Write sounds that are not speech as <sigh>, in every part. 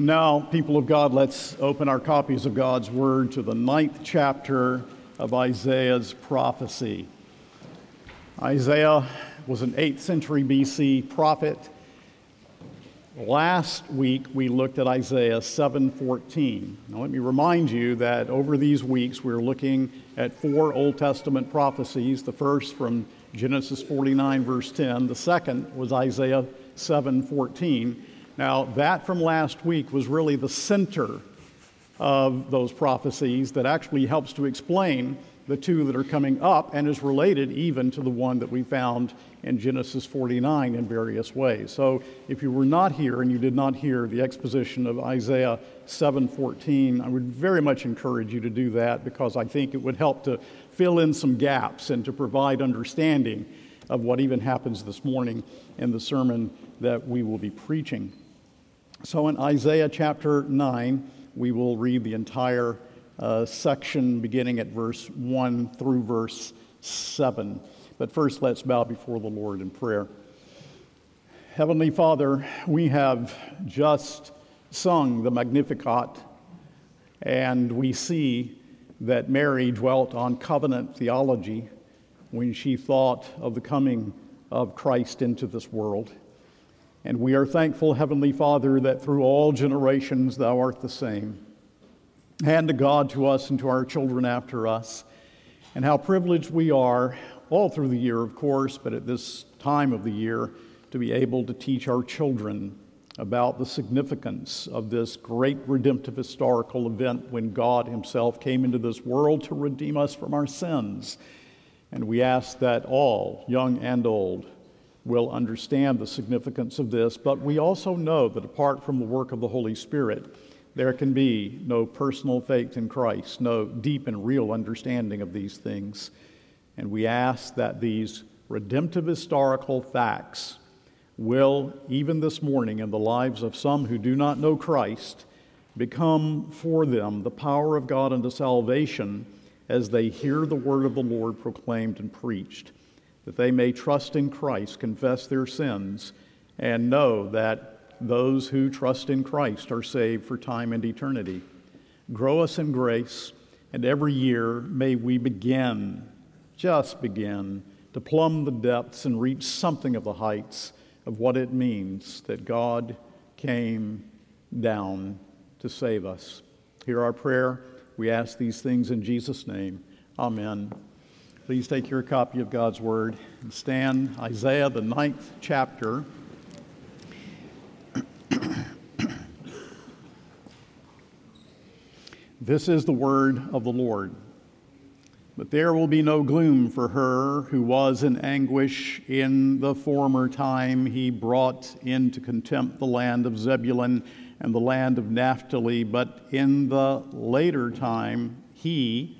And now, people of God, let's open our copies of God's Word to the ninth chapter of Isaiah's prophecy. Isaiah was an 8th century BC prophet. Last week we looked at Isaiah 7:14. Now let me remind you that over these weeks we're looking at four Old Testament prophecies. The first from Genesis 49 verse 10, the second was Isaiah 7:14. Now that from last week was really the center of those prophecies that actually helps to explain the two that are coming up and is related even to the one that we found in Genesis 49 in various ways. So if you were not here and you did not hear the exposition of Isaiah 7:14, I would very much encourage you to do that because I think it would help to fill in some gaps and to provide understanding of what even happens this morning in the sermon that we will be preaching. So in Isaiah chapter 9, we will read the entire uh, section beginning at verse 1 through verse 7. But first, let's bow before the Lord in prayer. Heavenly Father, we have just sung the Magnificat, and we see that Mary dwelt on covenant theology when she thought of the coming of Christ into this world. And we are thankful, Heavenly Father, that through all generations thou art the same hand to God to us and to our children after us, and how privileged we are all through the year, of course, but at this time of the year, to be able to teach our children about the significance of this great redemptive historical event when God Himself came into this world to redeem us from our sins. And we ask that all, young and old, will understand the significance of this, but we also know that apart from the work of the Holy Spirit, there can be no personal faith in Christ, no deep and real understanding of these things. And we ask that these redemptive historical facts will, even this morning, in the lives of some who do not know Christ, become for them the power of God unto salvation as they hear the word of the Lord proclaimed and preached, that they may trust in Christ, confess their sins, and know that those who trust in Christ are saved for time and eternity. Grow us in grace, and every year may we begin, just begin, to plumb the depths and reach something of the heights of what it means that God came down to save us. Hear our prayer. We ask these things in Jesus' name. Amen. Please take your copy of God's Word and stand. Isaiah, the ninth chapter. <clears throat> This is the word of the Lord. But there will be no gloom for her who was in anguish in the former time. He brought into contempt the land of Zebulun and the land of Naphtali. But in the later time, he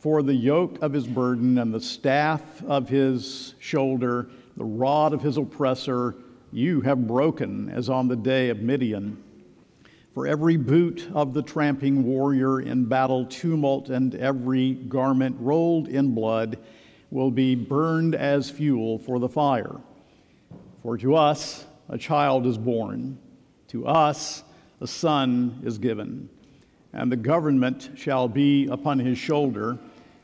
For the yoke of his burden and the staff of his shoulder, the rod of his oppressor, you have broken as on the day of Midian. For every boot of the tramping warrior in battle tumult and every garment rolled in blood will be burned as fuel for the fire. For to us a child is born, to us a son is given, and the government shall be upon his shoulder,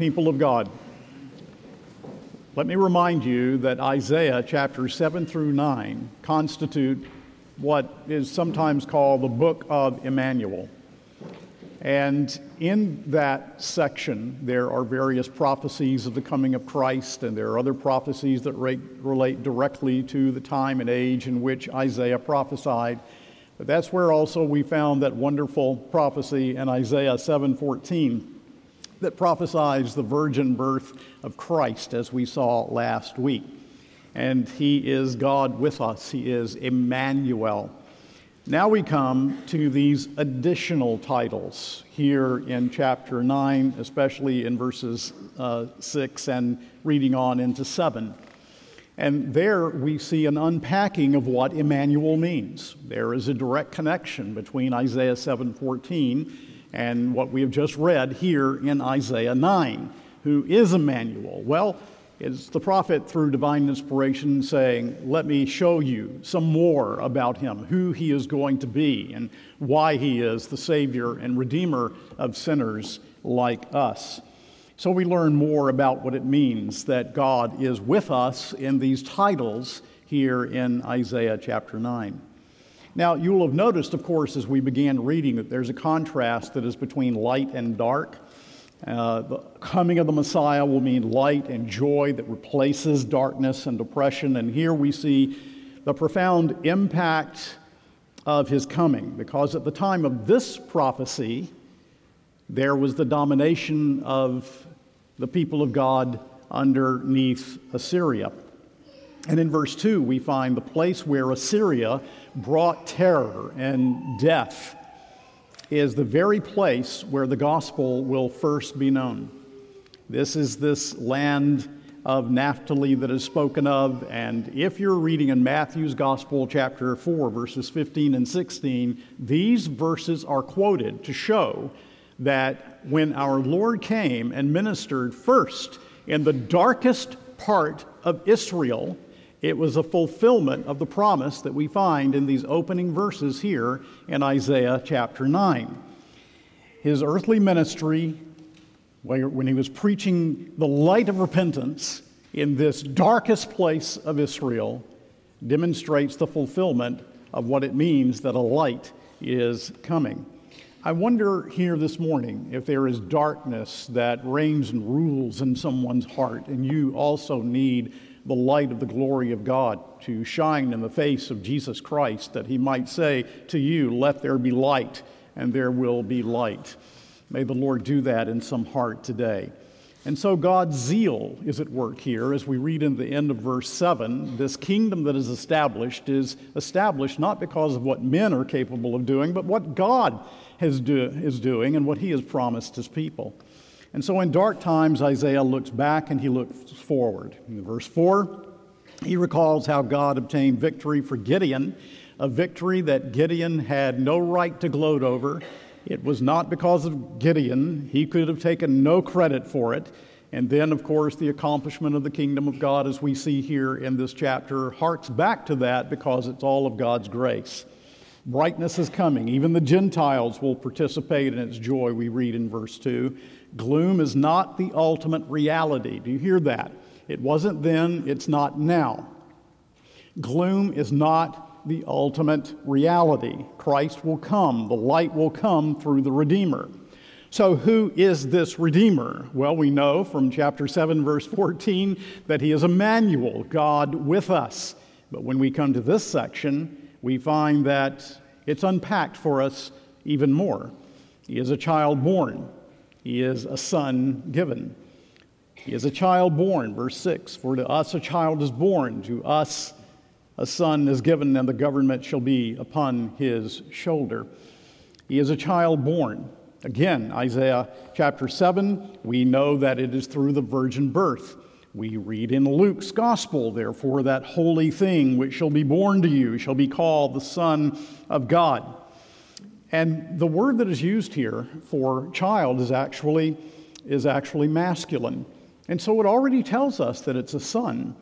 People of God. Let me remind you that Isaiah chapters 7 through 9 constitute what is sometimes called the Book of Emmanuel. And in that section, there are various prophecies of the coming of Christ, and there are other prophecies that relate directly to the time and age in which Isaiah prophesied. But that's where also we found that wonderful prophecy in Isaiah 7:14 that prophesies the virgin birth of Christ, as we saw last week. And he is God with us. He is Emmanuel. Now we come to these additional titles here in chapter 9, especially in verses uh, 6 and reading on into 7. And there we see an unpacking of what Emmanuel means. There is a direct connection between Isaiah 7:14 and what we have just read here in Isaiah 9. Who is Emmanuel? Well, it's the prophet through divine inspiration saying, Let me show you some more about him, who he is going to be, and why he is the Savior and Redeemer of sinners like us. So we learn more about what it means that God is with us in these titles here in Isaiah chapter 9. Now, you will have noticed, of course, as we began reading, that there's a contrast that is between light and dark. Uh, the coming of the Messiah will mean light and joy that replaces darkness and depression. And here we see the profound impact of his coming, because at the time of this prophecy, there was the domination of the people of God underneath Assyria. And in verse 2, we find the place where Assyria brought terror and death is the very place where the gospel will first be known. This is this land of Naphtali that is spoken of. And if you're reading in Matthew's Gospel, chapter 4, verses 15 and 16, these verses are quoted to show that when our Lord came and ministered first in the darkest part of Israel, it was a fulfillment of the promise that we find in these opening verses here in Isaiah chapter 9. His earthly ministry, when he was preaching the light of repentance in this darkest place of Israel, demonstrates the fulfillment of what it means that a light is coming. I wonder here this morning if there is darkness that reigns and rules in someone's heart, and you also need the light of the glory of God to shine in the face of Jesus Christ, that he might say to you, Let there be light, and there will be light. May the Lord do that in some heart today. And so God's zeal is at work here as we read in the end of verse 7. This kingdom that is established is established not because of what men are capable of doing, but what God has do, is doing and what he has promised his people. And so in dark times, Isaiah looks back and he looks forward. In verse 4, he recalls how God obtained victory for Gideon, a victory that Gideon had no right to gloat over. It was not because of Gideon, he could have taken no credit for it. And then, of course, the accomplishment of the kingdom of God, as we see here in this chapter, harks back to that because it's all of God's grace. Brightness is coming. Even the Gentiles will participate in its joy, we read in verse 2. Gloom is not the ultimate reality. Do you hear that? It wasn't then, it's not now. Gloom is not the ultimate reality. Christ will come, the light will come through the Redeemer. So, who is this Redeemer? Well, we know from chapter 7, verse 14, that he is Emmanuel, God with us. But when we come to this section, we find that it's unpacked for us even more. He is a child born. He is a son given. He is a child born, verse 6 For to us a child is born, to us a son is given, and the government shall be upon his shoulder. He is a child born. Again, Isaiah chapter 7, we know that it is through the virgin birth. We read in Luke's gospel, therefore, that holy thing which shall be born to you shall be called the Son of God. And the word that is used here for child is actually, is actually masculine. And so it already tells us that it's a son.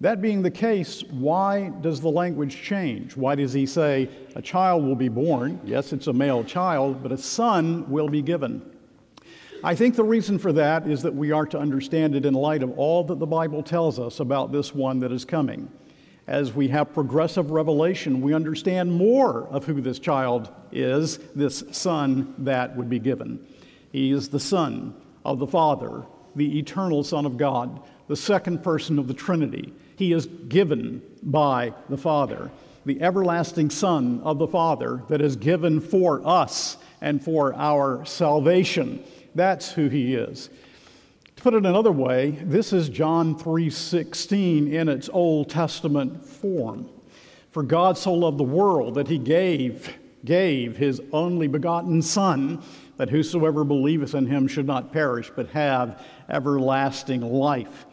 That being the case, why does the language change? Why does he say a child will be born? Yes, it's a male child, but a son will be given. I think the reason for that is that we are to understand it in light of all that the Bible tells us about this one that is coming. As we have progressive revelation, we understand more of who this child is, this son that would be given. He is the Son of the Father, the eternal Son of God, the second person of the Trinity. He is given by the Father, the everlasting Son of the Father that is given for us and for our salvation. That's who he is. Put it another way, this is John 3:16 in its Old Testament form. For God so loved the world that he gave gave his only begotten son that whosoever believeth in him should not perish but have everlasting life.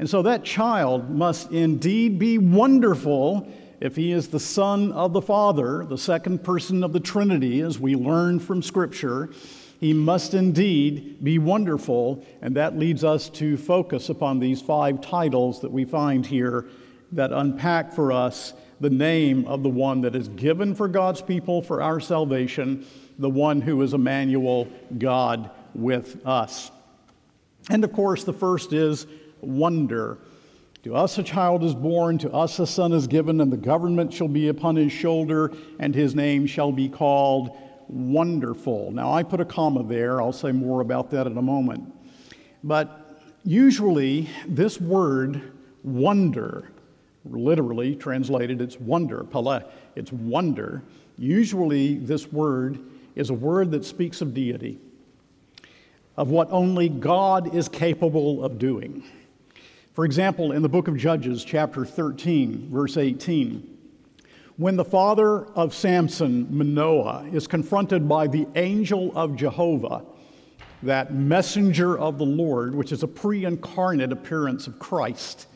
And so that child must indeed be wonderful if he is the Son of the Father, the second person of the Trinity, as we learn from Scripture. He must indeed be wonderful, and that leads us to focus upon these five titles that we find here that unpack for us the name of the one that is given for God's people for our salvation, the one who is Emmanuel, God with us. And of course, the first is wonder. To us a child is born, to us a son is given, and the government shall be upon his shoulder, and his name shall be called Wonderful. Now, I put a comma there. I'll say more about that in a moment. But usually, this word, wonder, literally translated, it's wonder, pele, it's wonder. Usually, this word is a word that speaks of deity, of what only God is capable of doing. For example, in the book of Judges, chapter 13, verse 18, when the father of Samson, Manoah, is confronted by the angel of Jehovah, that messenger of the Lord, which is a pre incarnate appearance of Christ,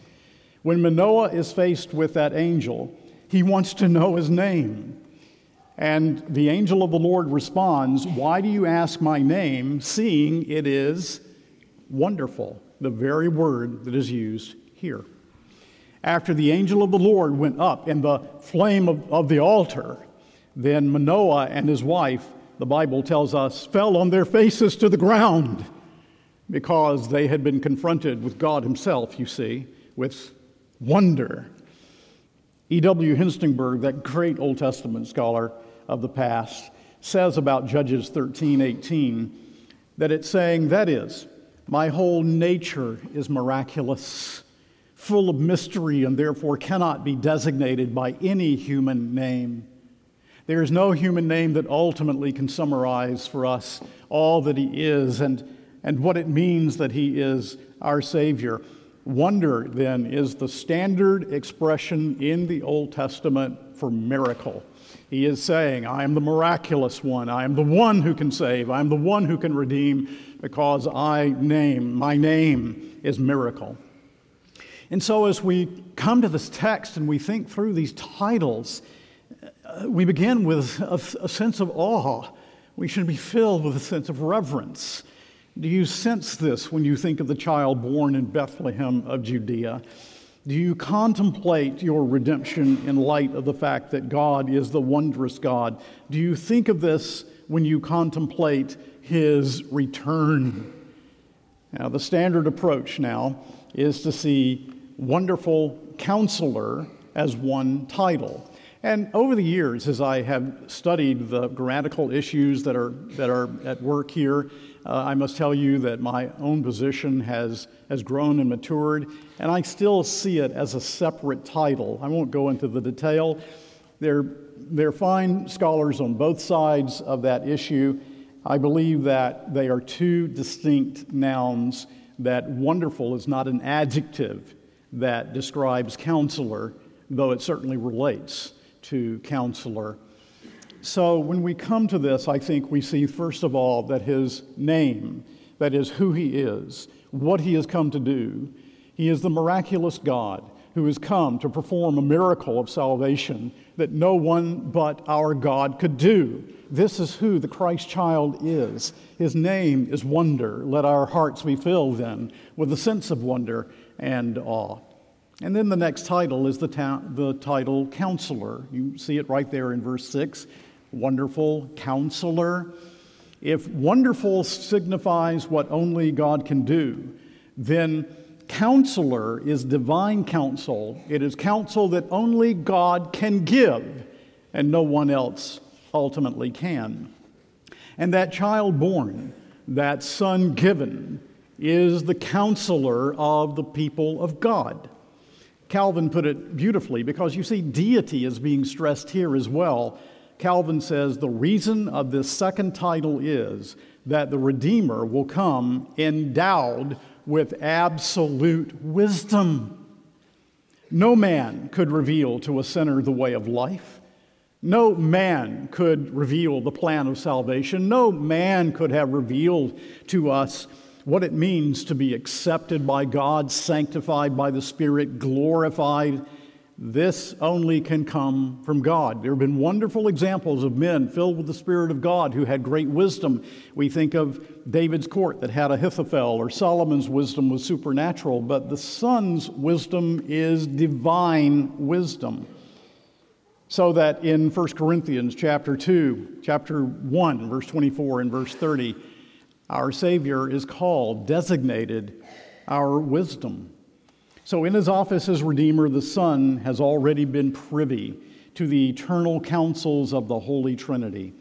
when Manoah is faced with that angel, he wants to know his name. And the angel of the Lord responds, Why do you ask my name, seeing it is wonderful? the very word that is used here. After the angel of the Lord went up in the flame of, of the altar, then Manoah and his wife, the Bible tells us, fell on their faces to the ground because they had been confronted with God Himself, you see, with wonder. E.W. Hengstenberg, that great Old Testament scholar of the past, says about Judges 13 18 that it's saying, that is, my whole nature is miraculous, full of mystery, and therefore cannot be designated by any human name. There is no human name that ultimately can summarize for us all that He is and, and what it means that He is our Savior. Wonder, then, is the standard expression in the Old Testament for miracle. He is saying, I am the miraculous one. I am the one who can save. I am the one who can redeem because I name, my name is miracle. And so as we come to this text and we think through these titles, uh, we begin with a, a sense of awe. We should be filled with a sense of reverence. Do you sense this when you think of the child born in Bethlehem of Judea? Do you contemplate your redemption in light of the fact that God is the wondrous God? Do you think of this when you contemplate his return. Now, the standard approach now is to see Wonderful Counselor as one title. And over the years, as I have studied the grammatical issues that are, that are at work here, uh, I must tell you that my own position has, has grown and matured, and I still see it as a separate title. I won't go into the detail. There are fine scholars on both sides of that issue, I believe that they are two distinct nouns, that wonderful is not an adjective that describes counselor, though it certainly relates to counselor. So when we come to this, I think we see, first of all, that his name, that is, who he is, what he has come to do, he is the miraculous God who has come to perform a miracle of salvation that no one but our God could do. This is who the Christ child is. His name is wonder. Let our hearts be filled then with a sense of wonder and awe. And then the next title is the, ta- the title Counselor. You see it right there in verse 6 Wonderful Counselor. If wonderful signifies what only God can do, then counselor is divine counsel. It is counsel that only God can give and no one else ultimately can. And that child born, that son given, is the counselor of the people of God. Calvin put it beautifully because you see, deity is being stressed here as well. Calvin says the reason of this second title is that the Redeemer will come endowed with absolute wisdom. No man could reveal to a sinner the way of life. No man could reveal the plan of salvation. No man could have revealed to us what it means to be accepted by God, sanctified by the Spirit, glorified this only can come from God. There have been wonderful examples of men filled with the Spirit of God who had great wisdom. We think of David's court that had Ahithophel, or Solomon's wisdom was supernatural, but the Son's wisdom is divine wisdom. So that in 1 Corinthians chapter 2, chapter 1, verse 24 and verse 30, our Savior is called, designated, our wisdom. So, in his office as Redeemer, the Son has already been privy to the eternal counsels of the Holy Trinity.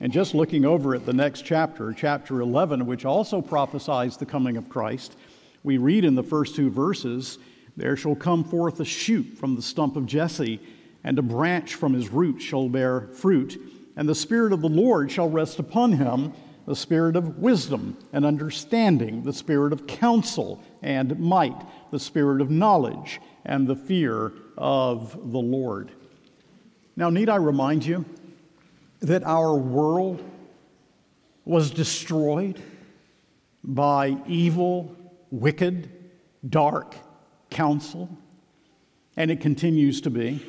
And just looking over at the next chapter, chapter 11, which also prophesies the coming of Christ, we read in the first two verses There shall come forth a shoot from the stump of Jesse, and a branch from his root shall bear fruit, and the Spirit of the Lord shall rest upon him the spirit of wisdom and understanding, the spirit of counsel and might the spirit of knowledge and the fear of the Lord. Now, need I remind you that our world was destroyed by evil, wicked, dark counsel, and it continues to be.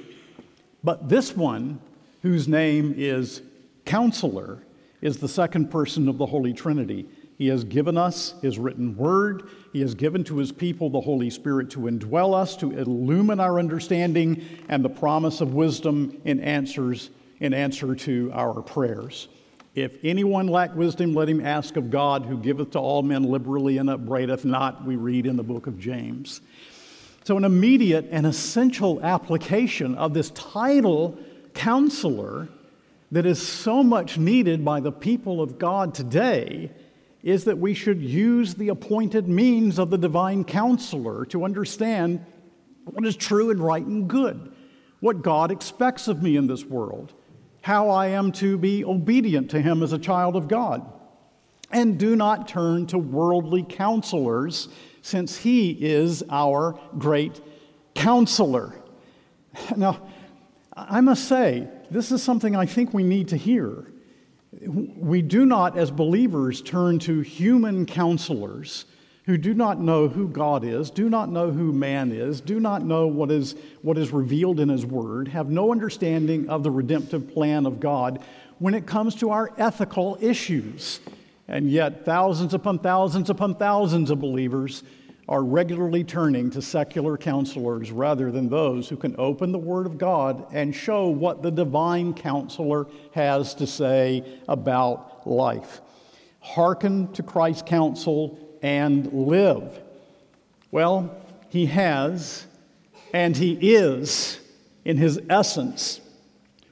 But this one, whose name is Counselor, is the second person of the Holy Trinity. He has given us His written word. He has given to His people the Holy Spirit to indwell us, to illumine our understanding, and the promise of wisdom in answers in answer to our prayers. If anyone lack wisdom, let him ask of God, who giveth to all men liberally and upbraideth not, we read in the book of James. So, an immediate and essential application of this title, counselor, that is so much needed by the people of God today is that we should use the appointed means of the divine counselor to understand what is true and right and good, what God expects of me in this world, how I am to be obedient to Him as a child of God. And do not turn to worldly counselors, since He is our great counselor. <laughs> Now, I must say, this is something I think we need to hear we do not, as believers, turn to human counselors who do not know who God is, do not know who man is, do not know what is, what is revealed in His Word, have no understanding of the redemptive plan of God when it comes to our ethical issues. And yet, thousands upon thousands upon thousands of believers are regularly turning to secular counselors rather than those who can open the Word of God and show what the divine counselor has to say about life. Hearken to Christ's counsel and live. Well, He has, and He is, in His essence,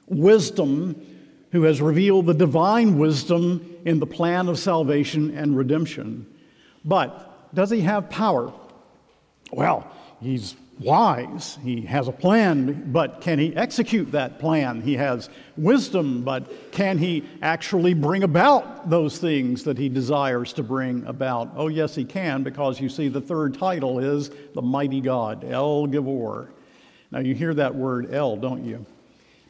wisdom who has revealed the divine wisdom in the plan of salvation and redemption. But does he have power? Well, he's wise. He has a plan, but can he execute that plan? He has wisdom, but can he actually bring about those things that he desires to bring about? Oh, yes, he can, because you see, the third title is the mighty God, El Gibor. Now, you hear that word El, don't you?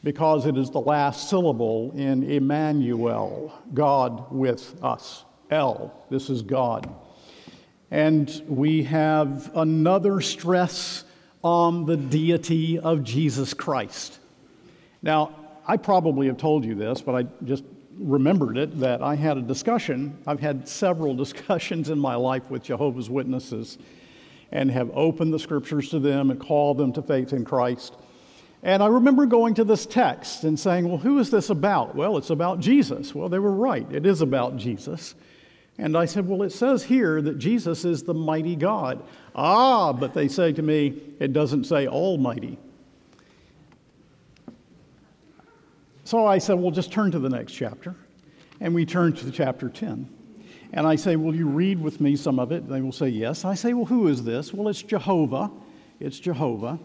Because it is the last syllable in Emmanuel, God with us. El, this is God. And we have another stress on the deity of Jesus Christ. Now, I probably have told you this, but I just remembered it that I had a discussion. I've had several <laughs> discussions in my life with Jehovah's Witnesses and have opened the scriptures to them and called them to faith in Christ. And I remember going to this text and saying, Well, who is this about? Well, it's about Jesus. Well, they were right. It is about Jesus. And I said, Well, it says here that Jesus is the mighty God. Ah, but they say to me, it doesn't say almighty. So I said, Well, just turn to the next chapter. And we turn to chapter 10. And I say, Will you read with me some of it? And they will say, Yes. I say, Well, who is this? Well, it's Jehovah. It's Jehovah.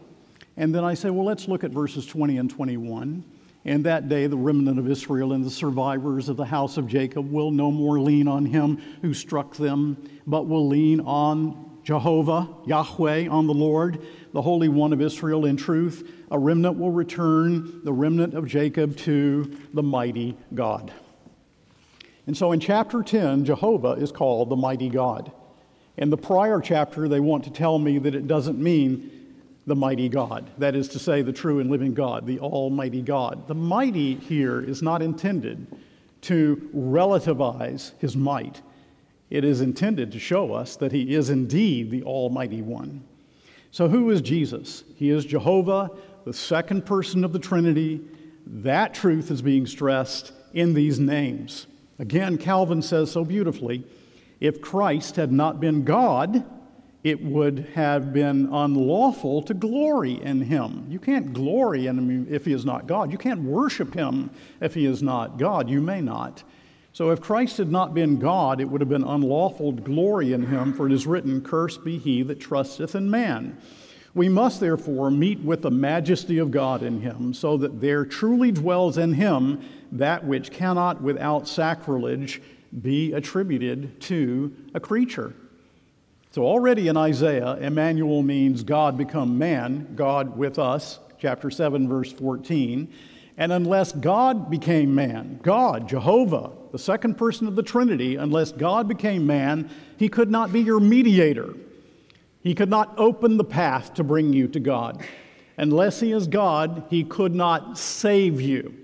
And then I say, Well, let's look at verses 20 and 21. And that day, the remnant of Israel and the survivors of the house of Jacob will no more lean on him who struck them, but will lean on Jehovah, Yahweh, on the Lord, the Holy One of Israel in truth. A remnant will return, the remnant of Jacob, to the mighty God. And so in chapter 10, Jehovah is called the mighty God. In the prior chapter, they want to tell me that it doesn't mean the mighty God. That is to say, the true and living God, the Almighty God. The mighty here is not intended to relativize his might, it is intended to show us that he is indeed the Almighty One. So, who is Jesus? He is Jehovah, the second person of the Trinity. That truth is being stressed in these names. Again, Calvin says so beautifully if Christ had not been God, it would have been unlawful to glory in him. You can't glory in him if he is not God. You can't worship him if he is not God. You may not. So if Christ had not been God, it would have been unlawful to glory in him, for it is written, Cursed be he that trusteth in man. We must therefore meet with the majesty of God in him, so that there truly dwells in him that which cannot without sacrilege be attributed to a creature. So, already in Isaiah, Emmanuel means God become man, God with us, chapter 7, verse 14. And unless God became man, God, Jehovah, the second person of the Trinity, unless God became man, he could not be your mediator. He could not open the path to bring you to God. Unless he is God, he could not save you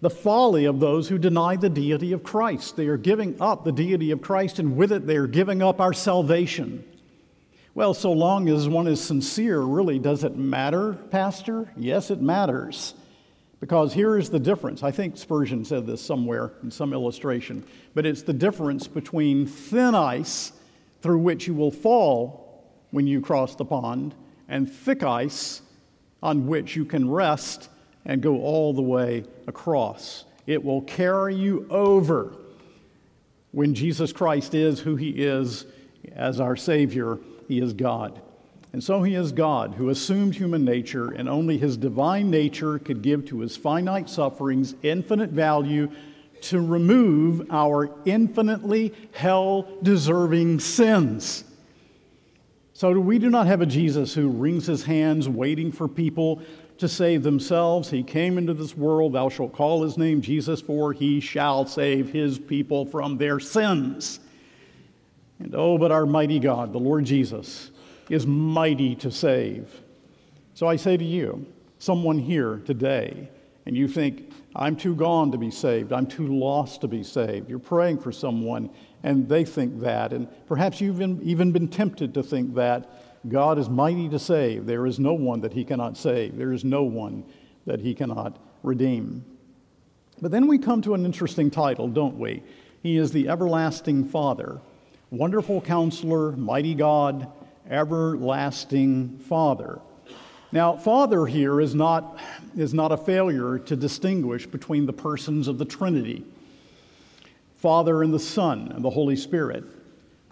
the folly of those who deny the deity of Christ. They are giving up the deity of Christ, and with it, they are giving up our salvation. Well, so long as one is sincere, really, does it matter, Pastor? Yes, it matters. Because here is the difference. I think Spurgeon said this somewhere in some illustration, but it's the difference between thin ice through which you will fall when you cross the pond and thick ice on which you can rest and go all the way across. It will carry you over when Jesus Christ is who he is as our Savior. He is God. And so he is God who assumed human nature, and only his divine nature could give to his finite sufferings infinite value to remove our infinitely hell deserving sins. So we do not have a Jesus who wrings his hands waiting for people to save themselves. He came into this world. Thou shalt call his name Jesus, for he shall save his people from their sins. And oh, but our mighty God, the Lord Jesus, is mighty to save. So I say to you, someone here today, and you think, I'm too gone to be saved, I'm too lost to be saved. You're praying for someone, and they think that, and perhaps you've even been tempted to think that. God is mighty to save. There is no one that he cannot save, there is no one that he cannot redeem. But then we come to an interesting title, don't we? He is the everlasting Father, wonderful counselor, mighty God, everlasting Father. Now, Father here is not, is not a failure to distinguish between the persons of the Trinity Father and the Son and the Holy Spirit.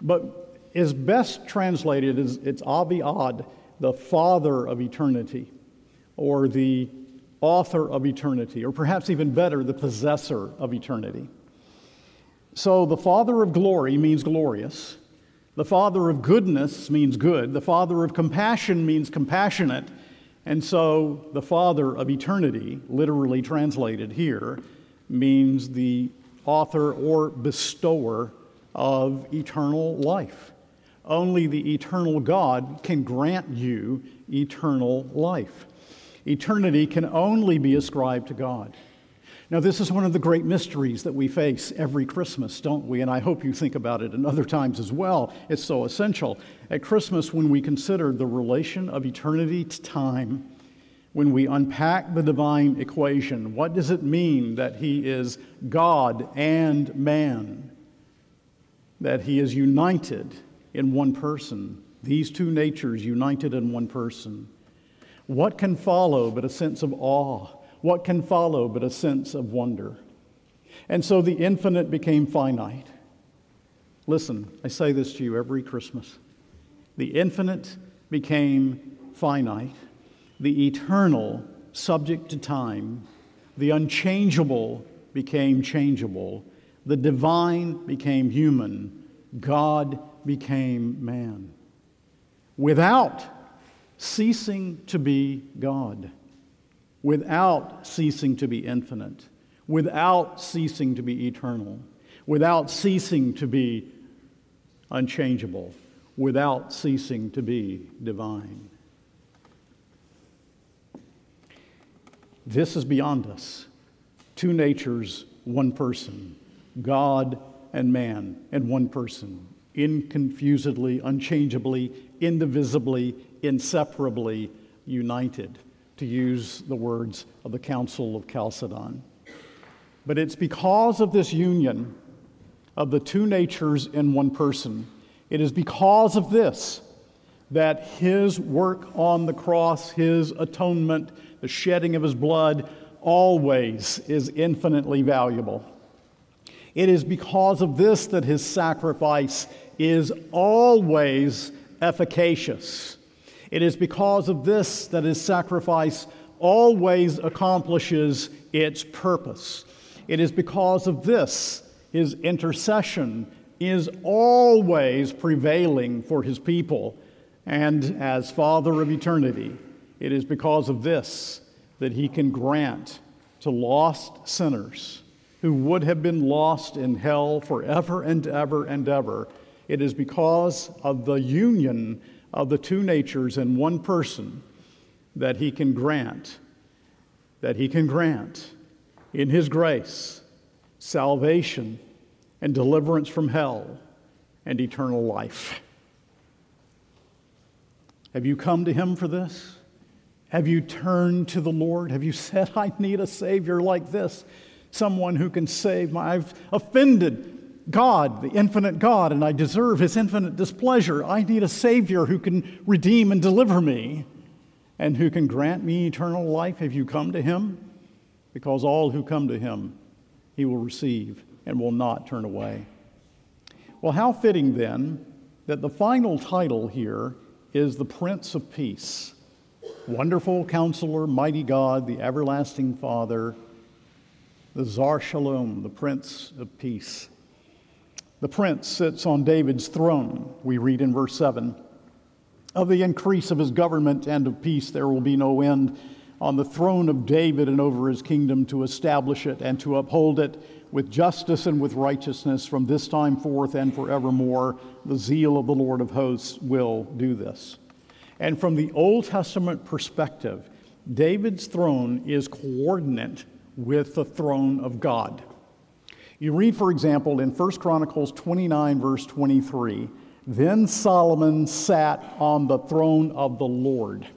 But is best translated as it's Avi Ad, the father of eternity, or the author of eternity, or perhaps even better, the possessor of eternity. So the father of glory means glorious. The father of goodness means good. The father of compassion means compassionate. And so the father of eternity, literally translated here, means the author or bestower of eternal life. Only the eternal God can grant you eternal life. Eternity can only be ascribed to God. Now, this is one of the great mysteries that we face every Christmas, don't we? And I hope you think about it in other times as well. It's so essential. At Christmas, when we consider the relation of eternity to time, when we unpack the divine equation, what does it mean that He is God and man? that he is united in one person, these two natures united in one person. What can follow but a sense of awe? What can follow but a sense of wonder? And so the infinite became finite. Listen, I say this to you every Christmas. The infinite became finite, the eternal, subject to time, the unchangeable became changeable, the divine became human, God became man. Without ceasing to be God, without ceasing to be infinite, without ceasing to be eternal, without ceasing to be unchangeable, without ceasing to be divine. This is beyond us. Two natures, one person. God and man, and one person. Inconfusedly, unchangeably, indivisibly, inseparably united, to use the words of the Council of Chalcedon. But it's because of this union of the two natures in one person, it is because of this that his work on the cross, his atonement, the shedding of his blood, always is infinitely valuable. It is because of this that his sacrifice is always efficacious. It is because of this that his sacrifice always accomplishes its purpose. It is because of this his intercession is always prevailing for his people. And as Father of eternity, it is because of this that he can grant to lost sinners who would have been lost in hell forever and ever and ever. It is because of the union of the two natures in one person that he can grant, that he can grant in his grace salvation and deliverance from hell and eternal life. Have you come to him for this? Have you turned to the Lord? Have you said, I need a Savior like this? someone who can save my. I've offended God, the infinite God, and I deserve his infinite displeasure. I need a Savior who can redeem and deliver me and who can grant me eternal life. Have you come to him? Because all who come to him, he will receive and will not turn away. Well, how fitting then that the final title here is the Prince of Peace. Wonderful counselor, mighty God, the everlasting Father the Sar Shalom, the Prince of Peace. The prince sits on David's throne, we read in verse 7. Of the increase of his government and of peace there will be no end on the throne of David and over his kingdom to establish it and to uphold it with justice and with righteousness from this time forth and forevermore. The zeal of the Lord of hosts will do this. And from the Old Testament perspective, David's throne is coordinate with the throne of God. You read, for example, in 1 Chronicles 29, verse 23 Then Solomon sat on the throne of the Lord.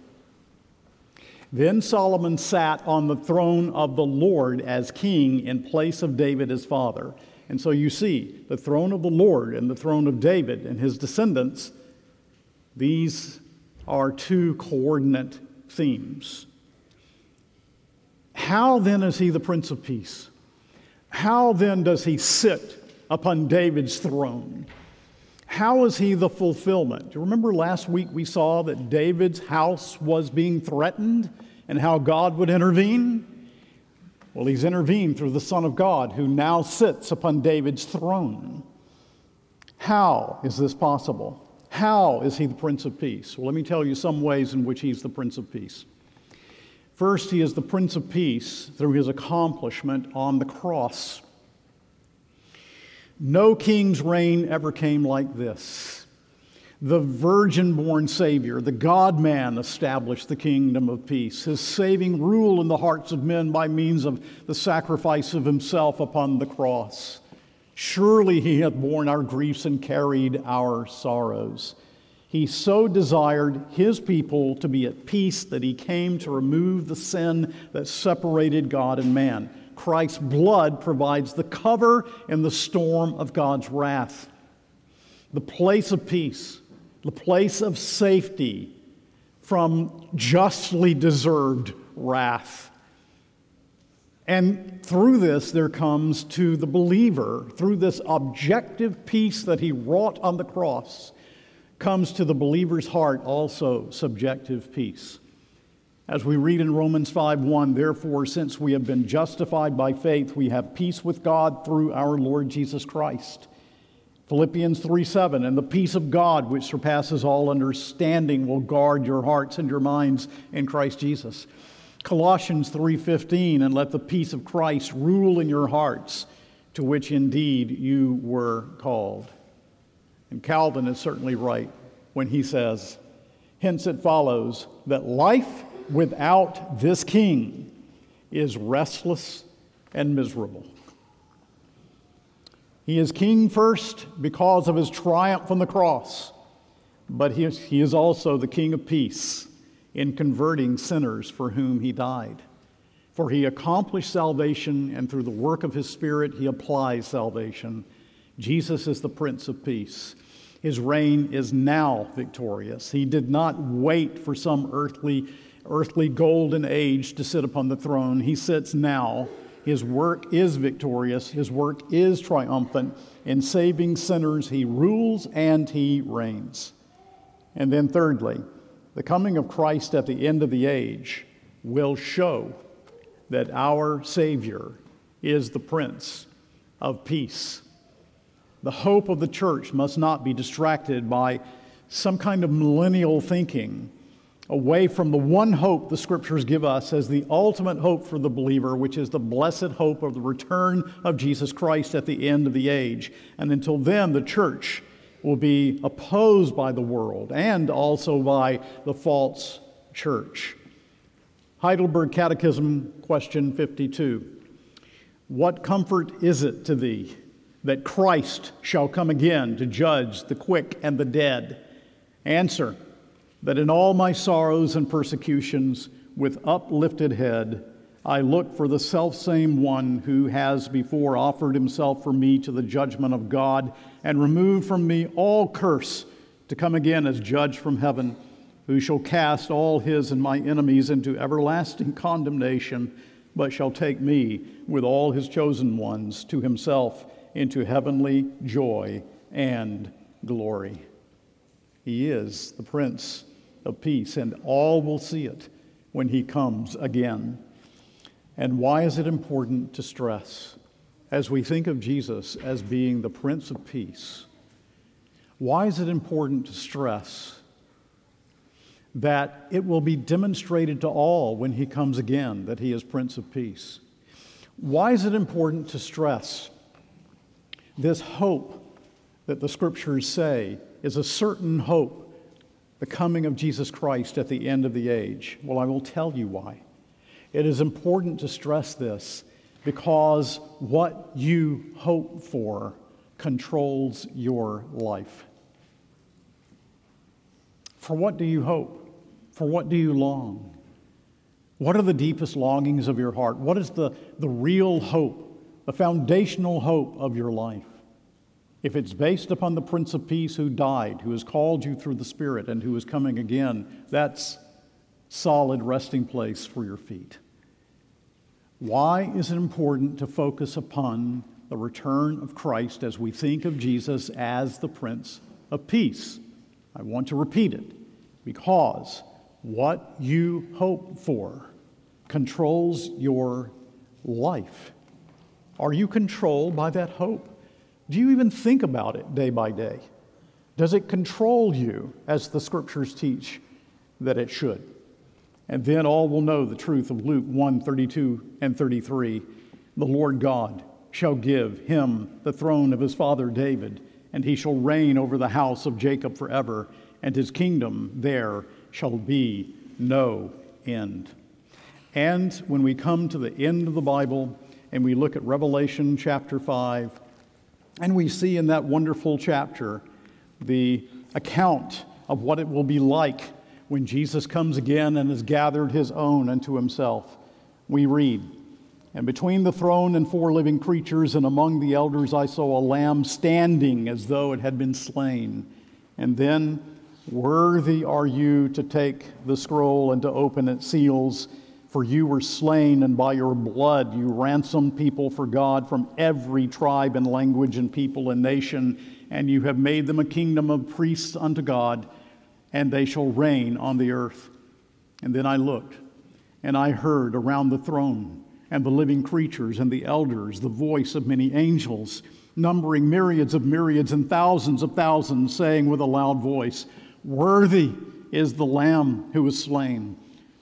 Then Solomon sat on the throne of the Lord as king in place of David his father. And so you see, the throne of the Lord and the throne of David and his descendants, these are two coordinate themes. How then is he the Prince of Peace? How then does he sit upon David's throne? How is he the fulfillment? Do you remember last week we saw that David's house was being threatened and how God would intervene? Well, he's intervened through the Son of God who now sits upon David's throne. How is this possible? How is he the Prince of Peace? Well, let me tell you some ways in which he's the Prince of Peace. First, he is the Prince of Peace through his accomplishment on the cross. No king's reign ever came like this. The virgin born Savior, the God man, established the kingdom of peace, his saving rule in the hearts of men by means of the sacrifice of himself upon the cross. Surely he hath borne our griefs and carried our sorrows. He so desired his people to be at peace that he came to remove the sin that separated God and man. Christ's blood provides the cover in the storm of God's wrath. the place of peace, the place of safety from justly deserved wrath. And through this, there comes to the believer, through this objective peace that he wrought on the cross, comes to the believer's heart also subjective peace. As we read in Romans 5:1, therefore, since we have been justified by faith, we have peace with God through our Lord Jesus Christ. Philippians 3:7, and the peace of God, which surpasses all understanding, will guard your hearts and your minds in Christ Jesus. Colossians 3:15 and let the peace of Christ rule in your hearts to which indeed you were called. And Calvin is certainly right when he says, hence it follows that life without this king is restless and miserable. He is king first because of his triumph on the cross, but he is, he is also the king of peace in converting sinners for whom he died. For he accomplished salvation, and through the work of his Spirit, he applies salvation. Jesus is the Prince of Peace. His reign is now victorious. He did not wait for some earthly, earthly golden age to sit upon the throne. He sits now. His work is victorious. His work is triumphant. In saving sinners, he rules and he reigns. And then, thirdly, the coming of Christ at the end of the age will show that our Savior is the Prince of Peace. The hope of the church must not be distracted by some kind of millennial thinking away from the one hope the scriptures give us as the ultimate hope for the believer, which is the blessed hope of the return of Jesus Christ at the end of the age. And until then, the church will be opposed by the world and also by the false church. Heidelberg Catechism, question 52. What comfort is it to thee that Christ shall come again to judge the quick and the dead? Answer that in all my sorrows and persecutions, with uplifted head, I look for the selfsame one who has before offered himself for me to the judgment of God and removed from me all curse to come again as judge from heaven, who shall cast all his and my enemies into everlasting condemnation, but shall take me with all his chosen ones to himself into heavenly joy and glory. He is the Prince of Peace, and all will see it when he comes again. And why is it important to stress, as we think of Jesus as being the Prince of Peace, why is it important to stress that it will be demonstrated to all when he comes again that he is Prince of Peace? Why is it important to stress this hope that the scriptures say is a certain hope, the coming of Jesus Christ at the end of the age? Well, I will tell you why. It is important to stress this because what you hope for controls your life. For what do you hope? For what do you long? What are the deepest longings of your heart? What is the, the real hope, the foundational hope of your life? If it's based upon the Prince of Peace who died, who has called you through the Spirit, and who is coming again, that's solid resting place for your feet. Why is it important to focus upon the return of Christ as we think of Jesus as the Prince of Peace? I want to repeat it because what you hope for controls your life. Are you controlled by that hope? Do you even think about it day by day? Does it control you as the scriptures teach that it should? And then all will know the truth of Luke 1 32 and 33. The Lord God shall give him the throne of his father David, and he shall reign over the house of Jacob forever, and his kingdom there shall be no end. And when we come to the end of the Bible and we look at Revelation chapter 5, and we see in that wonderful chapter the account of what it will be like when Jesus comes again and has gathered his own unto himself, we read, And between the throne and four living creatures and among the elders, I saw a lamb standing as though it had been slain. And then, worthy are you to take the scroll and to open its seals, for you were slain, and by your blood you ransomed people for God from every tribe and language and people and nation, and you have made them a kingdom of priests unto God, and they shall reign on the earth. And then I looked, and I heard around the throne and the living creatures and the elders, the voice of many angels, numbering myriads of myriads and thousands of thousands, saying with a loud voice, Worthy is the Lamb who was slain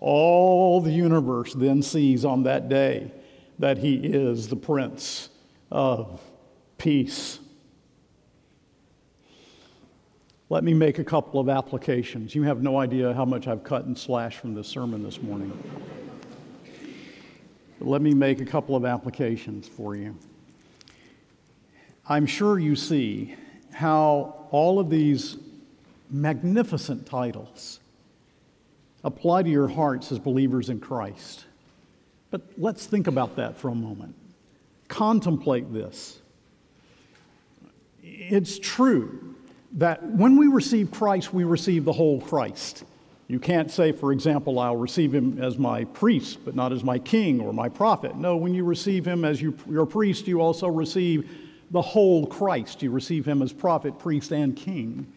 all the universe then sees on that day that he is the Prince of Peace. Let me make a couple of applications. You have no idea how much I've cut and slashed from this sermon this morning. But let me make a couple of applications for you. I'm sure you see how all of these magnificent titles apply to your hearts as believers in Christ. But let's think about that for a moment. Contemplate this. It's true that when we receive Christ, we receive the whole Christ. You can't say, for example, I'll receive him as my priest, but not as my king or my prophet. No, when you receive him as you, your priest, you also receive the whole Christ. You receive him as prophet, priest, and king.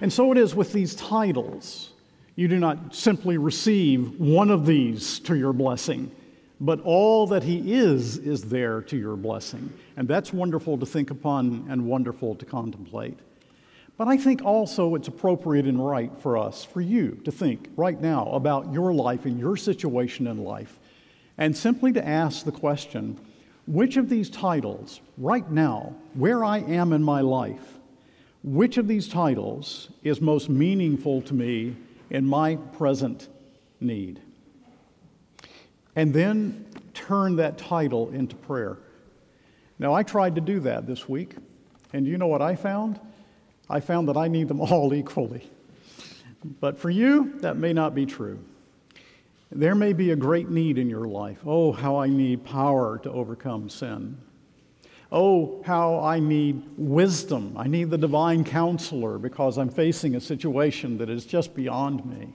And so it is with these titles. You do not simply receive one of these to your blessing, but all that he is is there to your blessing. And that's wonderful to think upon and wonderful to contemplate. But I think also it's appropriate and right for us, for you, to think right now about your life and your situation in life, and simply to ask the question which of these titles, right now, where I am in my life, which of these titles is most meaningful to me in my present need? And then turn that title into prayer. Now, I tried to do that this week, and you know what I found? I found that I need them <laughs> all equally. But for you, that may not be true. There may be a great need in your life. Oh, how I need power to overcome sin. Oh, how I need wisdom. I need the divine counselor because I'm facing a situation that is just beyond me.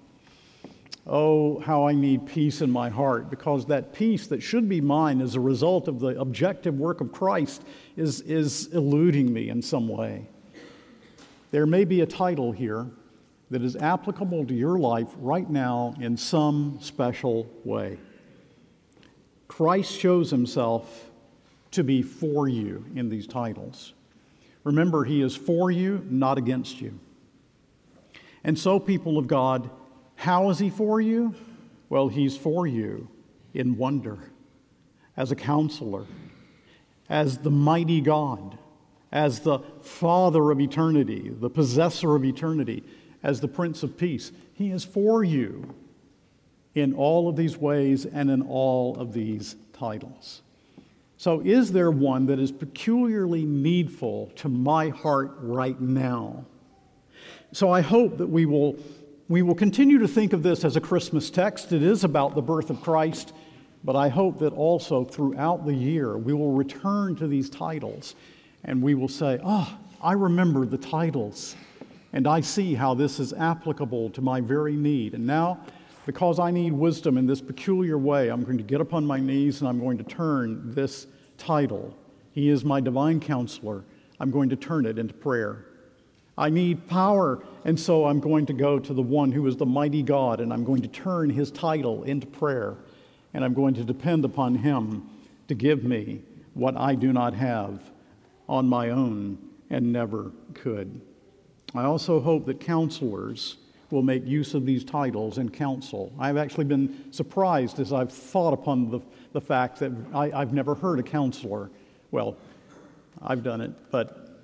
Oh, how I need peace in my heart because that peace that should be mine as a result of the objective work of Christ is, is eluding me in some way. There may be a title here that is applicable to your life right now in some special way. Christ shows himself to be for you in these titles. Remember, he is for you, not against you. And so, people of God, how is he for you? Well, he's for you in wonder, as a counselor, as the mighty God as the Father of eternity, the possessor of eternity, as the Prince of Peace. He is for you in all of these ways and in all of these titles. So, is there one that is peculiarly needful to my heart right now? So, I hope that we will, we will continue to think of this as a Christmas text. It is about the birth of Christ, but I hope that also throughout the year we will return to these titles and we will say, Oh, I remember the titles, and I see how this is applicable to my very need. And now, because I need wisdom in this peculiar way, I'm going to get upon my knees and I'm going to turn this title. He is my divine counselor. I'm going to turn it into prayer. I need power, and so I'm going to go to the one who is the mighty God, and I'm going to turn his title into prayer, and I'm going to depend upon him to give me what I do not have on my own and never could. I also hope that counselors will make use of these titles in counsel. I've actually been surprised as I've thought upon the, the fact that I, I've never heard a counselor. Well, I've done it, but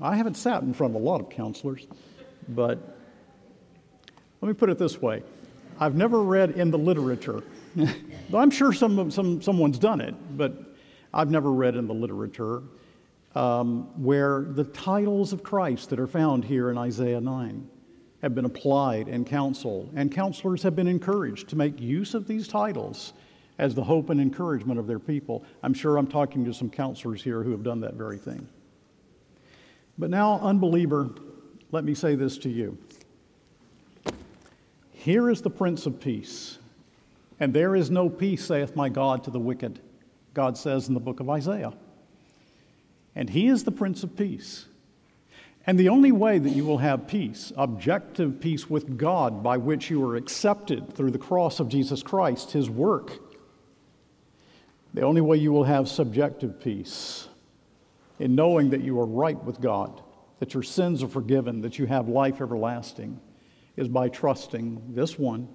I haven't sat in front of a lot of counselors. But let me put it this way I've never read in the literature. <laughs> Though I'm sure some, some, someone's done it, but I've never read in the literature um, where the titles of Christ that are found here in Isaiah 9 have been applied in counsel, and counselors have been encouraged to make use of these titles as the hope and encouragement of their people. I'm sure I'm talking to some counselors here who have done that very thing. But now, unbeliever, let me say this to you. Here is the Prince of Peace, and there is no peace, saith my God, to the wicked, God says in the book of Isaiah. And he is the Prince of Peace. And the only way that you will have peace, objective peace with God, by which you are accepted through the cross of Jesus Christ, his work, the only way you will have subjective peace in knowing that you are right with God, that your sins are forgiven, that you have life everlasting, is by trusting this one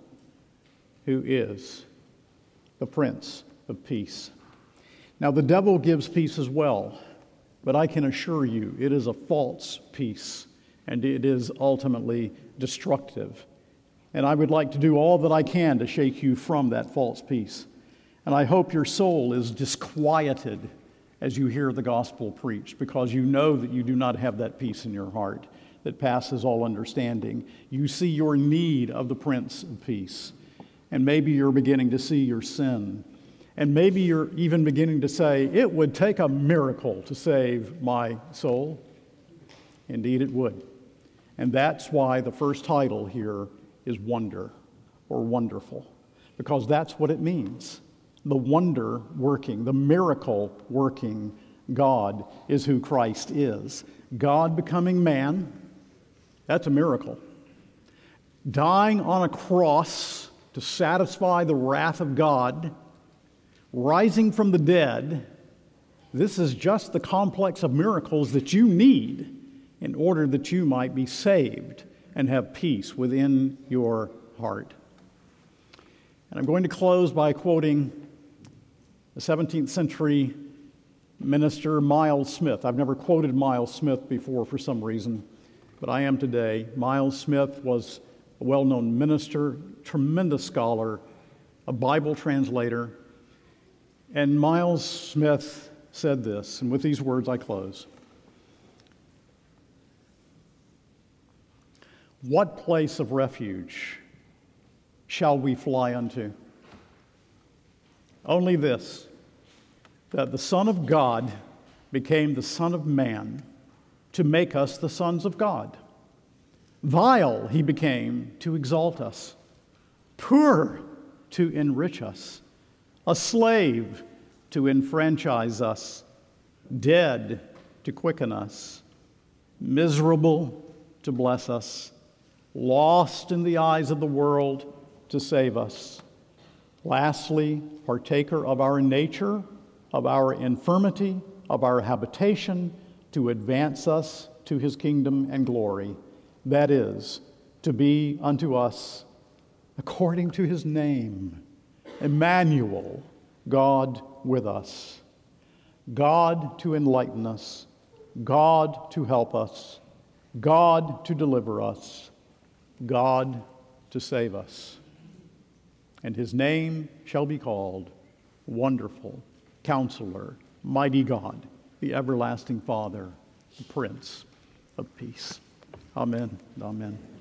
who is the Prince of Peace. Now, the devil gives peace as well. But I can assure you, it is a false peace, and it is ultimately destructive. And I would like to do all that I can to shake you from that false peace. And I hope your soul is disquieted as you hear the gospel preached, because you know that you do not have that peace in your heart that passes all understanding. You see your need of the Prince of Peace. And maybe you're beginning to see your sin and maybe you're even beginning to say, it would take a miracle to save my soul. Indeed, it would. And that's why the first title here is Wonder or Wonderful, because that's what it means. The wonder working, the miracle working God is who Christ is. God becoming man, that's a miracle. Dying on a cross to satisfy the wrath of God rising from the dead, this is just the complex of miracles that you need in order that you might be saved and have peace within your heart. And I'm going to close by quoting the 17th century minister Miles Smith. I've never quoted Miles Smith before for some reason, but I am today. Miles Smith was a well known minister, tremendous scholar, a Bible translator, and Miles Smith said this, and with these words I close. What place of refuge shall we fly unto? Only this that the Son of God became the Son of Man to make us the sons of God. Vile he became to exalt us, poor to enrich us a slave to enfranchise us, dead to quicken us, miserable to bless us, lost in the eyes of the world to save us. Lastly, partaker of our nature, of our infirmity, of our habitation, to advance us to his kingdom and glory. That is, to be unto us according to his name Emmanuel, God with us. God to enlighten us, God to help us, God to deliver us, God to save us. And his name shall be called Wonderful, Counselor, Mighty God, the Everlasting Father, the Prince of Peace. Amen. Amen.